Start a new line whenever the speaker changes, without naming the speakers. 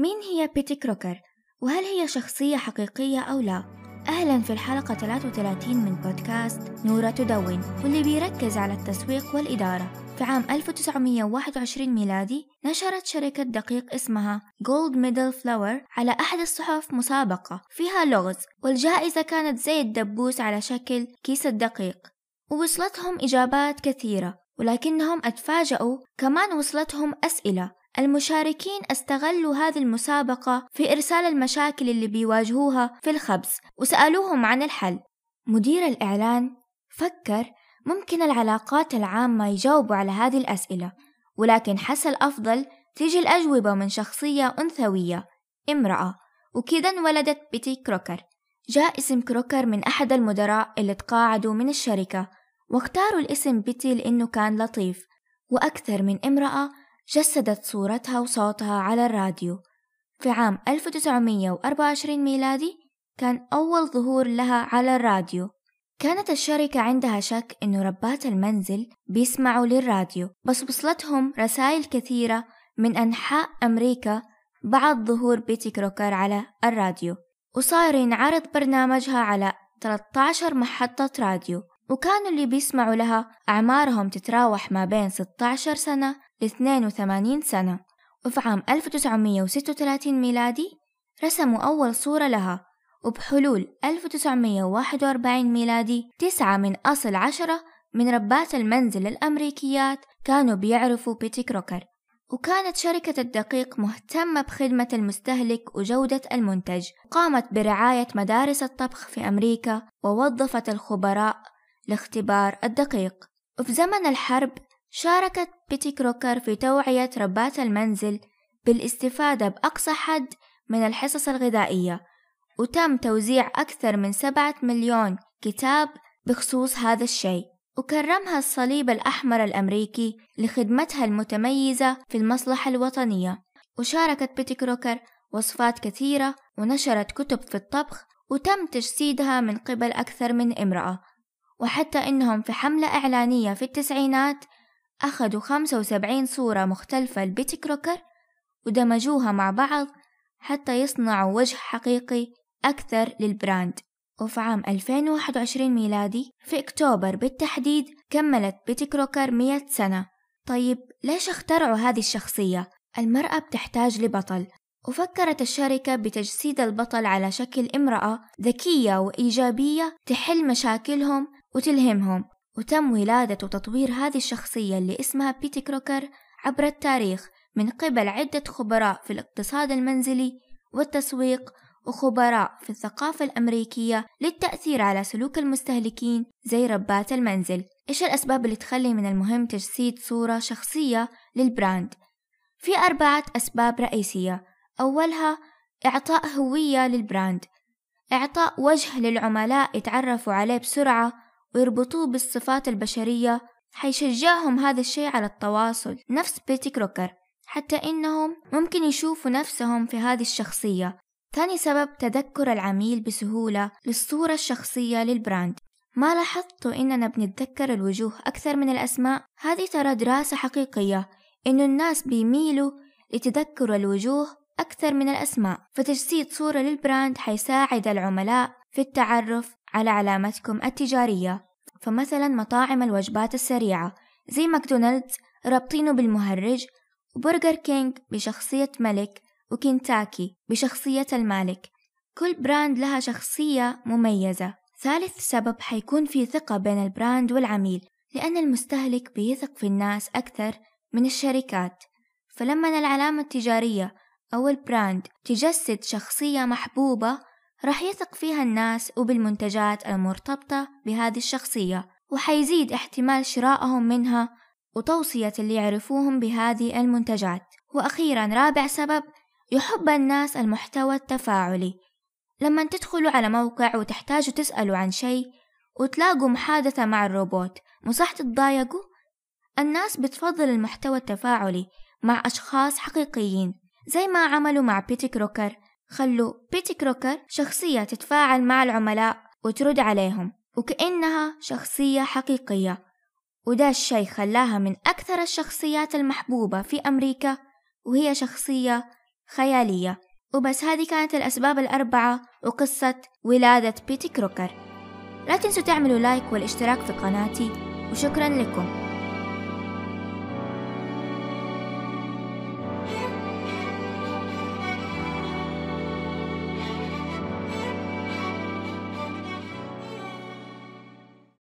مين هي بيتي كروكر؟ وهل هي شخصية حقيقية أو لا؟ أهلا في الحلقة 33 من بودكاست نورة تدون واللي بيركز على التسويق والإدارة في عام 1921 ميلادي نشرت شركة دقيق اسمها Gold Medal Flour على أحد الصحف مسابقة فيها لغز والجائزة كانت زي الدبوس على شكل كيس الدقيق ووصلتهم إجابات كثيرة ولكنهم أتفاجأوا كمان وصلتهم أسئلة المشاركين استغلوا هذه المسابقة في إرسال المشاكل اللي بيواجهوها في الخبز وسألوهم عن الحل. مدير الإعلان فكر ممكن العلاقات العامة يجاوبوا على هذه الأسئلة ولكن حس الأفضل تيجي الأجوبة من شخصية أنثوية. امرأة. وكذا انولدت بيتي كروكر. جاء اسم كروكر من أحد المدراء اللي تقاعدوا من الشركة واختاروا الاسم بيتي لأنه كان لطيف. وأكثر من امرأة جسدت صورتها وصوتها على الراديو. في عام 1924 ميلادي كان أول ظهور لها على الراديو. كانت الشركة عندها شك إنه ربات المنزل بيسمعوا للراديو بس وصلتهم رسائل كثيرة من أنحاء أمريكا بعد ظهور بيتي كروكر على الراديو. وصار ينعرض برنامجها على 13 محطة راديو. وكانوا اللي بيسمعوا لها أعمارهم تتراوح ما بين 16 سنة 82 سنة. وفي عام 1936 ميلادي رسموا أول صورة لها وبحلول 1941 ميلادي تسعة من أصل عشرة من ربات المنزل الأمريكيات كانوا بيعرفوا بيتي كروكر. وكانت شركة الدقيق مهتمة بخدمة المستهلك وجودة المنتج. قامت برعاية مدارس الطبخ في أمريكا ووظفت الخبراء لاختبار الدقيق. وفي زمن الحرب شاركت بيتي كروكر في توعية ربات المنزل بالاستفادة بأقصى حد من الحصص الغذائية وتم توزيع أكثر من سبعة مليون كتاب بخصوص هذا الشيء. وكرمها الصليب الأحمر الأمريكي لخدمتها المتميزة في المصلحة الوطنية. وشاركت بيتي كروكر وصفات كثيرة ونشرت كتب في الطبخ وتم تجسيدها من قبل أكثر من امرأة. وحتى إنهم في حملة إعلانية في التسعينات أخذوا خمسة وسبعين صورة مختلفة لبيتي كروكر ودمجوها مع بعض حتى يصنعوا وجه حقيقي أكثر للبراند. وفي عام 2021 ميلادي في أكتوبر بالتحديد كملت بيتي كروكر 100 سنة. طيب ليش اخترعوا هذه الشخصية؟ المرأة بتحتاج لبطل. وفكرت الشركة بتجسيد البطل على شكل امرأة ذكية وإيجابية تحل مشاكلهم وتلهمهم. وتم ولادة وتطوير هذه الشخصية اللي اسمها بيتي كروكر عبر التاريخ من قبل عدة خبراء في الاقتصاد المنزلي والتسويق وخبراء في الثقافة الأمريكية للتأثير على سلوك المستهلكين زي ربات المنزل. إيش الأسباب اللي تخلي من المهم تجسيد صورة شخصية لل brand؟ في أربعة أسباب رئيسية. أولها إعطاء هوية لل brand. إعطاء وجه للعملاء يتعرفوا عليه بسرعة ويربطوه بالصفات البشرية حيشجعهم هذا الشيء على التواصل. نفس بيتي كروكر حتى إنهم ممكن يشوفوا نفسهم في هذه الشخصية. ثاني سبب تذكر العميل بسهولة للصورة الشخصية للبراند. ما لاحظتوا إننا بنتذكر الوجوه أكثر من الأسماء؟ هذه ترى دراسة حقيقية إنه الناس بيميلوا لتذكر الوجوه أكثر من الأسماء. فتجسيد صورة لل brand حيساعد العملاء في التعرف على علامتكم التجارية. فمثلا مطاعم الوجبات السريعة زي ماكدونالدز رابطينه بالمهرج وبرجر كينج بشخصية ملك وكنتاكي بشخصية المالك. كل brand لها شخصية مميزة. ثالث سبب حيكون في ثقة بين ال brand والعميل لأن المستهلك بيثق في الناس أكثر من الشركات. فلما العلامة التجارية أو البراند تجسد شخصية محبوبة راح يثق فيها الناس وبالمنتجات المرتبطة بهذه الشخصية وحيزيد احتمال شرائهم منها وتوصية اللي يعرفوهم بهذه المنتجات. وأخيرا رابع سبب يحب الناس المحتوى التفاعلي. لما تدخلوا على موقع وتحتاجوا تسألوا عن شيء وتلاقوا محادثة مع الروبوت مصح تتضايقوا؟ الناس بتفضل المحتوى التفاعلي مع أشخاص حقيقيين زي ما عملوا مع بيتي كروكر خلوا بيتي كروكر شخصية تتفاعل مع العملاء وترد عليهم وكأنها شخصية حقيقية. وده الشي خلاها من أكثر الشخصيات المحبوبة في أمريكا وهي شخصية خيالية. وبس هذه كانت الأسباب الأربعة وقصة ولادة بيتي كروكر. لا تنسوا تعملوا لايك والاشتراك في قناتي وشكرا لكم.